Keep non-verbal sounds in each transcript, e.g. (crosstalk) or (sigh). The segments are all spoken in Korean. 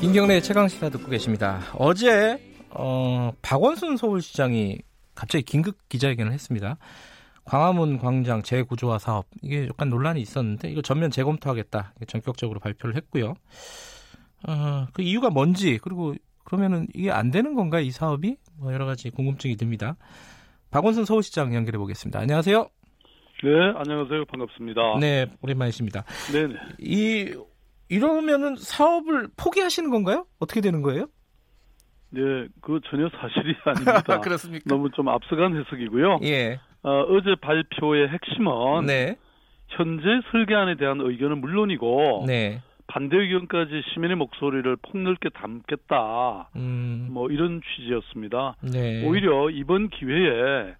김경래의 최강 시사 듣고 계십니다. 어제 어, 박원순 서울시장이 갑자기 긴급 기자회견을 했습니다. 광화문 광장 재구조화 사업 이게 약간 논란이 있었는데 이거 전면 재검토하겠다 전격적으로 발표를 했고요. 어, 그 이유가 뭔지 그리고 그러면은 이게 안 되는 건가 이 사업이 뭐 여러 가지 궁금증이 듭니다. 박원순 서울시장 연결해 보겠습니다. 안녕하세요. 네, 안녕하세요. 반갑습니다. 네, 오랜만이십니다. 네네. 이 이러면은 사업을 포기하시는 건가요? 어떻게 되는 거예요? 네, 그 전혀 사실이 (laughs) 아닙니다. (laughs) 그렇습니까? 너무 좀 앞서간 해석이고요. 예. 어, 어제 발표의 핵심은 네. 현재 설계안에 대한 의견은 물론이고 네. 반대 의견까지 시민의 목소리를 폭넓게 담겠다. 음. 뭐 이런 취지였습니다. 네. 오히려 이번 기회에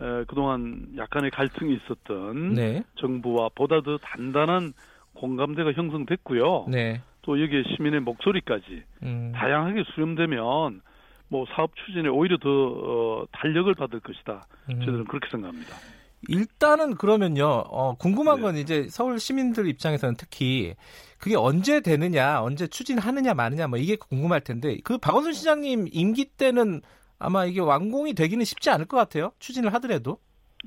에, 그동안 약간의 갈등이 있었던 네. 정부와 보다 더 단단한 공감대가 형성됐고요. 네. 또 여기에 시민의 목소리까지 음. 다양하게 수렴되면 뭐 사업 추진에 오히려 더 어, 탄력을 받을 것이다. 음. 저들은 그렇게 생각합니다. 일단은 그러면요. 어, 궁금한 네. 건 이제 서울 시민들 입장에서는 특히 그게 언제 되느냐, 언제 추진하느냐 마느냐 뭐 이게 궁금할 텐데 그 박원순 시장님 임기 때는 아마 이게 완공이 되기는 쉽지 않을 것 같아요. 추진을 하더라도.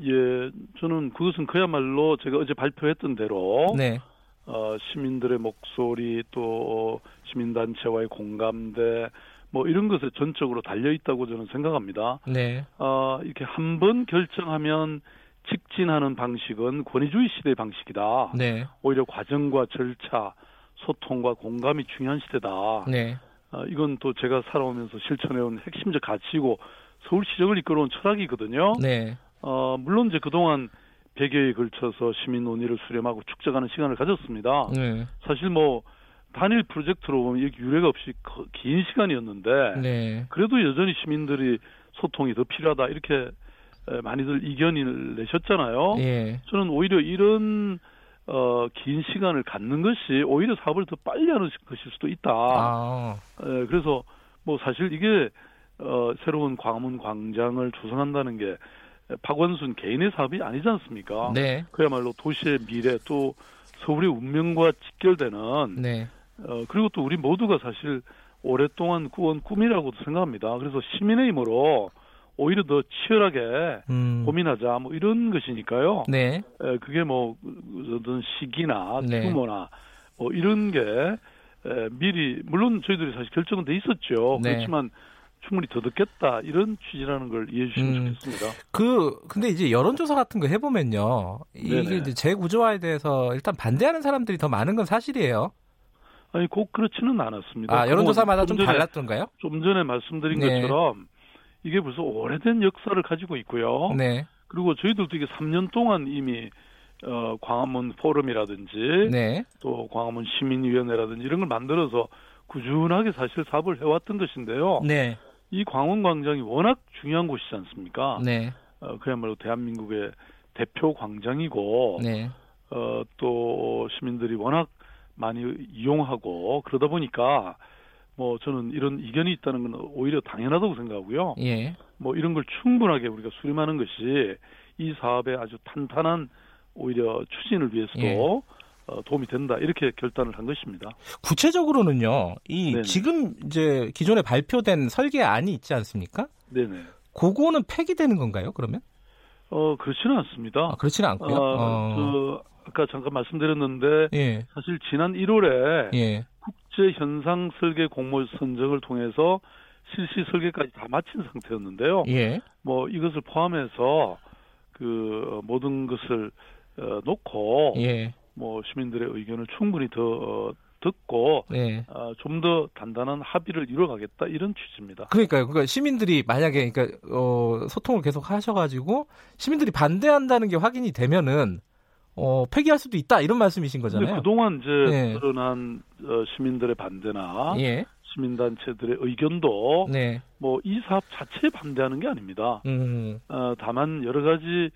예, 저는 그것은 그야말로 제가 어제 발표했던 대로 네. 어, 시민들의 목소리 또 시민단체와의 공감대 뭐 이런 것에 전적으로 달려 있다고 저는 생각합니다. 네. 어, 이렇게 한 번 결정하면 직진하는 방식은 권위주의 시대의 방식이다. 네. 오히려 과정과 절차, 소통과 공감이 중요한 시대다. 네. 어, 이건 또 제가 살아오면서 실천해온 핵심적 가치이고 서울시정을 이끌어온 철학이거든요. 네. 어, 물론 이제 그동안 100여에 걸쳐서 시민 논의를 수렴하고 축적하는 시간을 가졌습니다. 네. 사실 뭐 단일 프로젝트로 보면 이게 유례가 없이 거- 긴 시간이었는데 네. 그래도 여전히 시민들이 소통이 더 필요하다 이렇게 에, 많이들 이견을 내셨잖아요. 예. 저는 오히려 이런 어, 긴 시간을 갖는 것이 오히려 사업을 더 빨리 하는 것일 수도 있다. 아. 에, 그래서 뭐 사실 이게 어, 새로운 광화문 광장을 조성한다는 게 박원순 개인의 사업이 아니지 않습니까? 네. 그야말로 도시의 미래 또 서울의 운명과 직결되는 네. 어, 그리고 또 우리 모두가 사실 오랫동안 꾸은 꿈이라고도 생각합니다. 그래서 시민의 힘으로 오히려 더 치열하게 음. 고민하자 뭐 이런 것이니까요. 네. 에, 그게 뭐 어떤 시기나 네. 규모나 뭐 이런 게 에, 미리 물론 저희들이 사실 결정은 돼 있었죠. 네. 그렇지만 충분히 더 듣겠다 이런 취지라는 걸 이해해 주시면 음. 좋겠습니다. 그 근데 이제 여론조사 같은 거 해보면요 이게 네네. 이제 재구조화에 대해서 일단 반대하는 사람들이 더 많은 건 사실이에요. 아니 꼭 그렇지는 않았습니다. 아 여론조사마다 좀 전에, 달랐던가요? 좀 전에 말씀드린 네. 것처럼 이게 벌써 오래된 역사를 가지고 있고요. 네, 그리고 저희들도 이게 3년 동안 이미 어, 광화문 포럼이라든지 네, 또 광화문 시민위원회라든지 이런 걸 만들어서 꾸준하게 사실 사업을 해왔던 것인데요. 네, 이 광화문 광장이 워낙 중요한 곳이지 않습니까? 네, 어, 그야말로 대한민국의 대표 광장이고 네, 어, 또 시민들이 워낙 많이 이용하고 그러다 보니까 뭐 저는 이런 이견이 있다는 건 오히려 당연하다고 생각하고요. 예. 뭐 이런 걸 충분하게 우리가 수렴하는 것이 이 사업의 아주 탄탄한 오히려 추진을 위해서도 예. 어, 도움이 된다 이렇게 결단을 한 것입니다. 구체적으로는요, 이 네네. 지금 이제 기존에 발표된 설계안이 있지 않습니까? 네네. 그거는 폐기되는 건가요? 그러면? 어 그렇지는 않습니다. 아, 그렇지는 않고요. 어, 어, 그 아까 잠깐 말씀드렸는데 예, 사실 지난 1월에 예, 국제 현상 설계 공모 선정을 통해서 실시 설계까지 다 마친 상태였는데요. 예, 뭐 이것을 포함해서 그 어, 모든 것을 어, 놓고 예, 뭐 시민들의 의견을 충분히 더 어, 듣고 예. 어, 좀 더 단단한 합의를 이뤄가겠다 이런 취지입니다. 그러니까요. 그러니까 시민들이 만약에 그러니까 어, 소통을 계속 하셔가지고 시민들이 반대한다는 게 확인이 되면은 어, 폐기할 수도 있다 이런 말씀이신 거잖아요. 그동안 이제 네. 드러난 어, 시민들의 반대나 예. 시민단체들의 의견도 네. 뭐이 사업 자체에 반대하는 게 아닙니다. 음. 어, 다만 여러 가지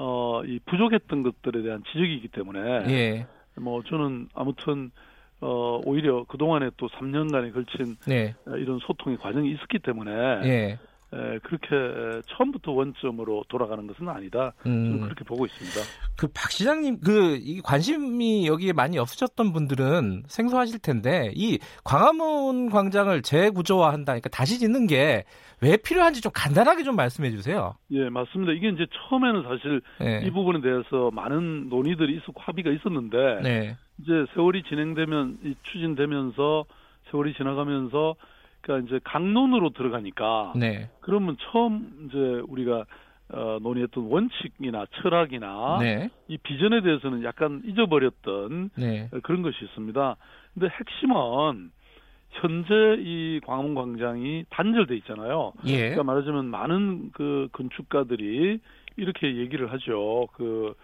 어, 이 부족했던 것들에 대한 지적이기 때문에 예. 뭐 저는 아무튼 어, 오히려 그동안에 또 3년간에 걸친 네. 이런 소통의 과정이 있었기 때문에 예. 에, 그렇게 처음부터 원점으로 돌아가는 것은 아니다. 음. 저는 그렇게 보고 있습니다. 그 박 시장님 그 관심이 여기에 많이 없으셨던 분들은 생소하실 텐데 이 광화문 광장을 재구조화한다. 그러니까 다시 짓는 게 왜 필요한지 좀 간단하게 좀 말씀해 주세요. 예, 맞습니다. 이게 이제 처음에는 사실 네. 이 부분에 대해서 많은 논의들이 있었고 합의가 있었는데 네. 이제 세월이 진행되면 추진되면서 세월이 지나가면서 그러니까 이제 강론으로 들어가니까 네. 그러면 처음 이제 우리가 어, 논의했던 원칙이나 철학이나 네. 이 비전에 대해서는 약간 잊어버렸던 네. 그런 것이 있습니다. 근데 핵심은 현재 이 광화문 광장이 단절돼 있잖아요. 예. 그러니까 말하자면 많은 그 건축가들이 이렇게 얘기를 하죠. 그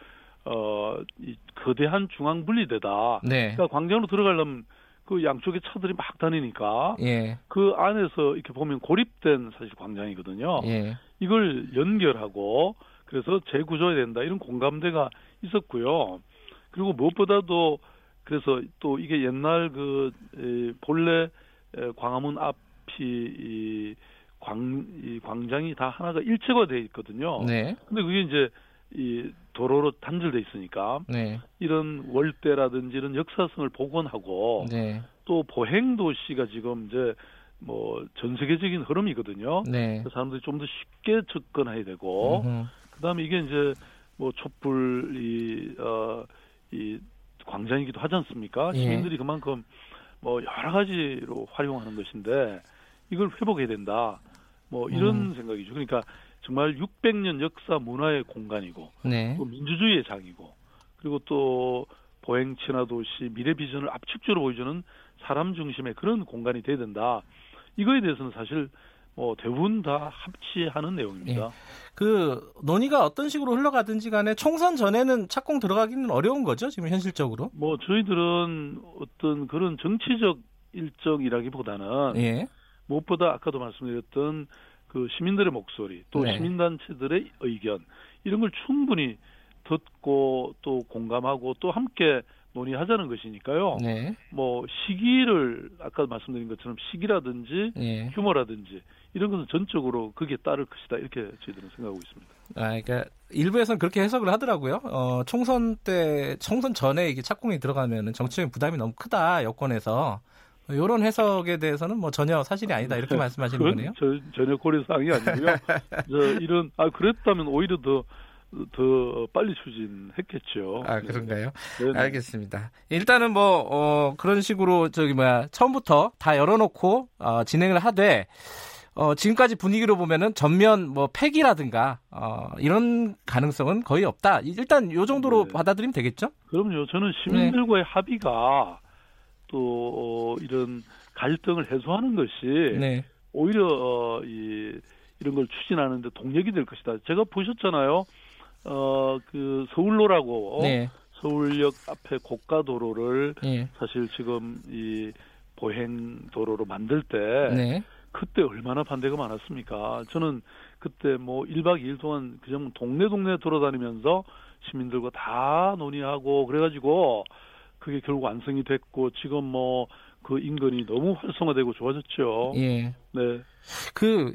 어, 이 거대한 중앙 분리대다. 네. 그러니까 광장으로 들어가려면 그 양쪽에 차들이 막 다니니까 예. 그 안에서 이렇게 보면 고립된 사실 광장이거든요. 예. 이걸 연결하고 그래서 재구조해야 된다 이런 공감대가 있었고요. 그리고 무엇보다도 그래서 또 이게 옛날 그 에, 본래 에, 광화문 앞이 이, 광, 이 광장이 다 하나가 일체화돼 있거든요. 네. 근데 그게 이제 이 도로로 단절돼 있으니까 네. 이런 월대라든지 이런 역사성을 복원하고 네. 또 보행 도시가 지금 이제 뭐 전 세계적인 흐름이거든요. 네. 그 사람들이 좀 더 쉽게 접근해야 되고 음흠. 그다음에 이게 이제 뭐 촛불 이 어, 이 광장이기도 하지 않습니까? 예. 시민들이 그만큼 뭐 여러 가지로 활용하는 것인데 이걸 회복해야 된다. 뭐 이런 음. 생각이죠. 그러니까 정말 600년 역사 문화의 공간이고 네. 또 민주주의의 장이고 그리고 또 보행 친화 도시 미래 비전을 압축적으로 보여주는 사람 중심의 그런 공간이 돼야 된다. 이거에 대해서는 사실 뭐 대부분 다 합치하는 내용입니다. 네. 그 논의가 어떤 식으로 흘러가든지 간에 총선 전에는 착공 들어가기는 어려운 거죠 지금 현실적으로? 뭐 저희들은 어떤 그런 정치적 일정이라기보다는 예. 무엇보다 아까도 말씀드렸던 그 시민들의 목소리 또 네. 시민단체들의 의견 이런 걸 충분히 듣고 또 공감하고 또 함께 논의하자는 것이니까요. 네. 뭐 시기를 아까 말씀드린 것처럼 시기라든지 네. 규모라든지 이런 것은 전적으로 그게 따를 것이다 이렇게 저희들은 생각하고 있습니다. 아, 그러니까 일부에서는 그렇게 해석을 하더라고요. 어, 총선 때 총선 전에 이게 착공이 들어가면 정치적인 부담이 너무 크다 여권에서 이런 해석에 대해서는 뭐 전혀 사실이 아니다 이렇게 (laughs) 말씀하시는 거네요. 저, 전혀 고려 사항이 아니고요. (laughs) 저 이런 아 그랬다면 오히려 더 더 빨리 추진했겠죠. 아 그런가요? 네 알겠습니다. 일단은 뭐 어, 그런 식으로 저기 뭐야 처음부터 다 열어놓고 어, 진행을 하되 어, 지금까지 분위기로 보면은 전면 뭐 폐기라든가 어, 이런 가능성은 거의 없다. 일단 요 정도로 네. 받아들이면 되겠죠? 그럼요. 저는 시민들과의 네. 합의가 또 어, 이런 갈등을 해소하는 것이 네. 오히려 어, 이 이런 걸 추진하는데 동력이 될 것이다. 제가 보셨잖아요. 어 그 서울로라고 네. 서울역 앞에 고가 도로를 네. 사실 지금 이 보행 도로로 만들 때 네. 그때 얼마나 반대가 많았습니까? 저는 그때 뭐 1박 2일 동안 그냥 동네 동네 돌아다니면서 시민들과 다 논의하고 그래가지고 그게 결국 완성이 됐고 지금 뭐 그 인근이 너무 활성화되고 좋아졌죠. 예. 네. 그,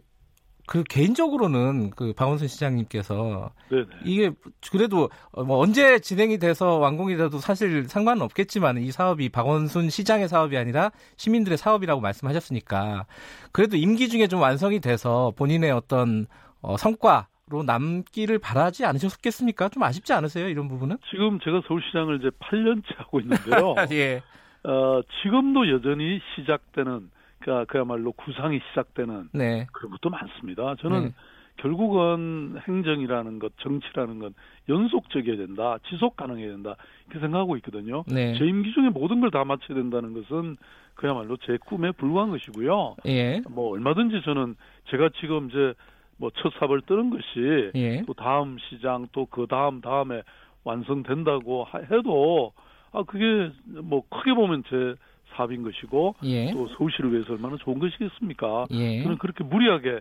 그 개인적으로는 그 박원순 시장님께서 네네. 이게 그래도 뭐 언제 진행이 돼서 완공이 돼도 사실 상관은 없겠지만 이 사업이 박원순 시장의 사업이 아니라 시민들의 사업이라고 말씀하셨으니까 그래도 임기 중에 좀 완성이 돼서 본인의 어떤 어, 성과 로 남기를 바라지 않으셨겠습니까? 좀 아쉽지 않으세요? 이런 부분은? 지금 제가 서울시장을 이제 8년째 하고 있는데요. (laughs) 예. 어, 지금도 여전히 시작되는 그러니까 그야말로 구상이 시작되는 네. 그런 것도 많습니다. 저는 네. 결국은 행정이라는 것, 정치라는 건 연속적이어야 된다, 지속 가능해야 된다 이렇게 생각하고 있거든요. 네. 제 임기 중에 모든 걸 다 맞춰야 된다는 것은 그야말로 제 꿈에 불과한 것이고요. 예. 뭐 얼마든지 저는 제가 지금 이제 뭐 첫 삽을 뜨는 것이 예. 또 다음 시장 또 그 다음 다음에 완성된다고 해도 아 그게 뭐 크게 보면 제 사업인 것이고 예. 또 서울시를 위해서 얼마나 좋은 것이겠습니까? 예. 저는 그렇게 무리하게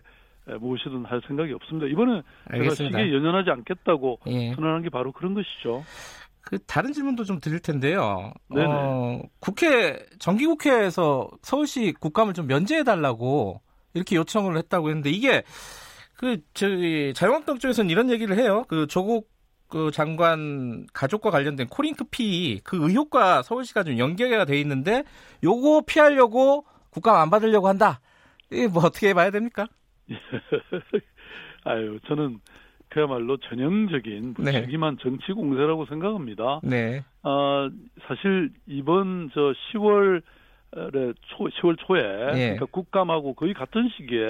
무엇이든 할 생각이 없습니다. 이번에 알겠습니다. 제가 시기에 연연하지 않겠다고 예. 선언한 게 바로 그런 것이죠. 그 다른 질문도 좀 드릴 텐데요. 네네. 어, 국회 정기국회에서 서울시 국감을 좀 면제해 달라고 이렇게 요청을 했다고 했는데 이게 그 저기 자유한국당 쪽에서는 이런 얘기를 해요. 그 조국 그 장관 가족과 관련된 코링크 피 그 의혹과 서울시가 좀 연계가 돼 있는데 요거 피하려고 국감 안 받으려고 한다. 이게 뭐 어떻게 봐야 됩니까? (laughs) 아유, 저는 그야말로 전형적인 무책임한 네. 정치 공세라고 생각합니다. 네. 아, 사실 이번 저 10월 초, 10월 초에 네. 그러니까 국감하고 거의 같은 시기에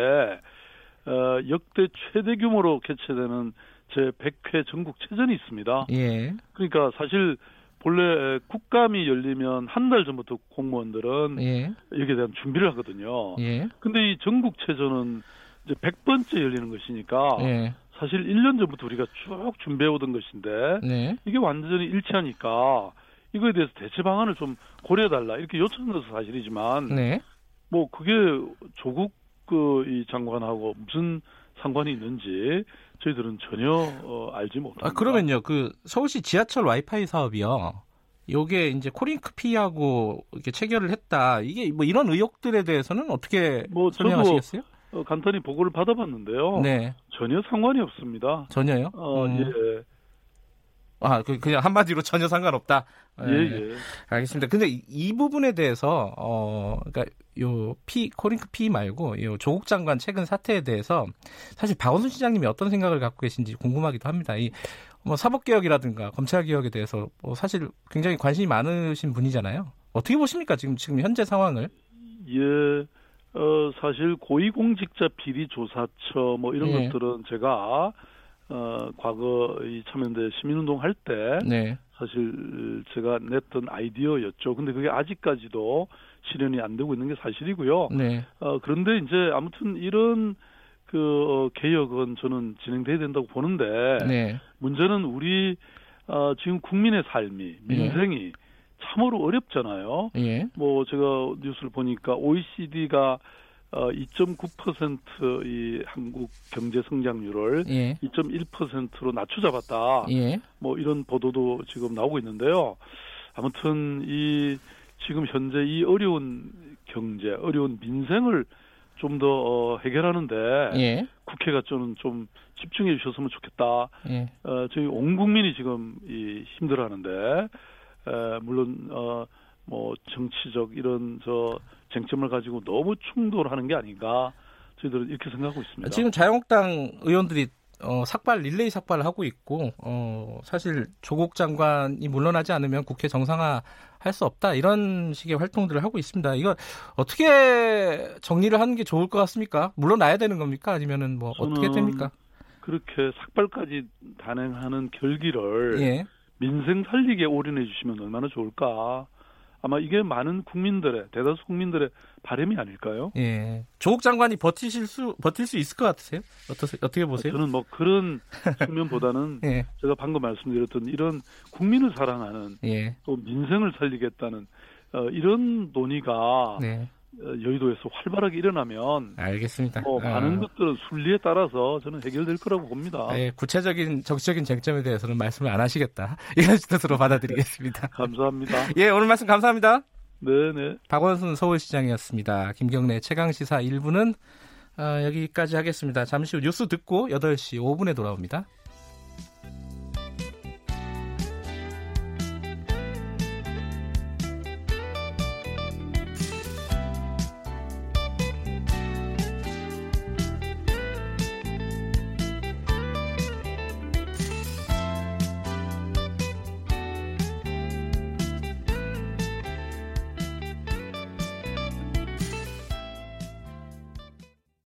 어, 역대 최대 규모로 개최되는 제 100회 전국 체전이 있습니다. 예. 그러니까 사실 본래 국감이 열리면 한 달 전부터 공무원들은 예. 여기에 대한 준비를 하거든요. 예. 근데 이 전국 체전은 이제 100번째 열리는 것이니까 예. 사실 1년 전부터 우리가 쭉 준비해 오던 것인데 네. 이게 완전히 일치하니까 이거에 대해서 대체 방안을 좀 고려해 달라 이렇게 것은 사실이지만 네. 뭐 그게 조국 그 이 장관하고 무슨 상관이 있는지 저희들은 전혀 어, 알지 못합니다. 아, 그러면요, 그 서울시 지하철 와이파이 사업이요. 요게 이제 코링크피하고 이렇게 체결을 했다. 이게 뭐 이런 의혹들에 대해서는 어떻게 뭐 설명하시겠어요? 어, 간단히 보고를 받아봤는데요. 네. 전혀 상관이 없습니다. 전혀요? 어, 음. 예. 아, 그, 그냥 한마디로 전혀 상관없다. 예, 예. 예. 알겠습니다. 근데 이, 이, 부분에 대해서, 어, 그니까, 요, 피, 코링크 피 말고, 요, 조국 장관 최근 사태에 대해서, 사실 박원순 시장님이 어떤 생각을 갖고 계신지 궁금하기도 합니다. 이, 뭐, 사법개혁이라든가, 검찰개혁에 대해서, 뭐, 사실 굉장히 관심이 많으신 분이잖아요. 어떻게 보십니까? 지금, 지금 현재 상황을? 예, 어, 사실 고위공직자 비리조사처 뭐 이런 네. 것들은 제가 어, 과거 이 참여연대 시민운동 할때 네. 사실 제가 냈던 아이디어였죠. 근데 그게 아직까지도 실현이 안 되고 있는 게 사실이고요. 네. 어, 그런데 이제 아무튼 이런 그 어, 개혁은 저는 진행돼야 된다고 보는데 네. 문제는 우리 어, 지금 국민의 삶이 네. 민생이 네. 참으로 어렵잖아요. 예. 뭐 제가 뉴스를 보니까 OECD가 어 2.9%이 한국 경제 성장률을 예. 2.1%로 낮춰 잡았다. 예. 뭐 이런 보도도 지금 나오고 있는데요. 아무튼 이 지금 현재 이 어려운 경제, 어려운 민생을 좀더 어, 해결하는데 예. 국회가 좀, 좀 집중해 주셨으면 좋겠다. 예. 어, 저희 온 국민이 지금 이 힘들어하는데 에, 물론 어, 뭐 정치적 이런 저 쟁점을 가지고 너무 충돌하는 게 아닌가 저희들은 이렇게 생각하고 있습니다. 지금 자유한국당 의원들이 어, 삭발 릴레이 삭발을 하고 있고 어, 사실 조국 장관이 물러나지 않으면 국회 정상화 할 수 없다 이런 식의 활동들을 하고 있습니다. 이거 어떻게 정리를 하는 게 좋을 것 같습니까? 물러나야 되는 겁니까? 아니면은 뭐 어떻게 됩니까? 그렇게 삭발까지 단행하는 결기를 예. 민생 살리기에 올인해 주시면 얼마나 좋을까. 아마 이게 많은 국민들의 대다수 국민들의 바람이 아닐까요? 예. 조국 장관이 버티실 수 버틸 수 있을 것 같으세요? 어떠세, 어떻게 보세요? 저는 뭐 그런 (laughs) 측면보다는 예. 제가 방금 말씀드렸던 이런 국민을 사랑하는 예. 또 민생을 살리겠다는 어, 이런 논의가 네. 어, 여의도에서 활발하게 일어나면 알겠습니다. 뭐 많은 어... 것들은 순리에 따라서 저는 해결될 거라고 봅니다. 네, 구체적인 정치적인 쟁점에 대해서는 말씀을 안 하시겠다 (laughs) 이런 뜻으로 받아들이겠습니다. (laughs) 감사합니다. 예, 오늘 말씀 감사합니다. 네네. 박원순 서울시장이었습니다. 김경래 최강 시사 1부는 어, 여기까지 하겠습니다. 잠시 후 뉴스 듣고 8시 5분에 돌아옵니다.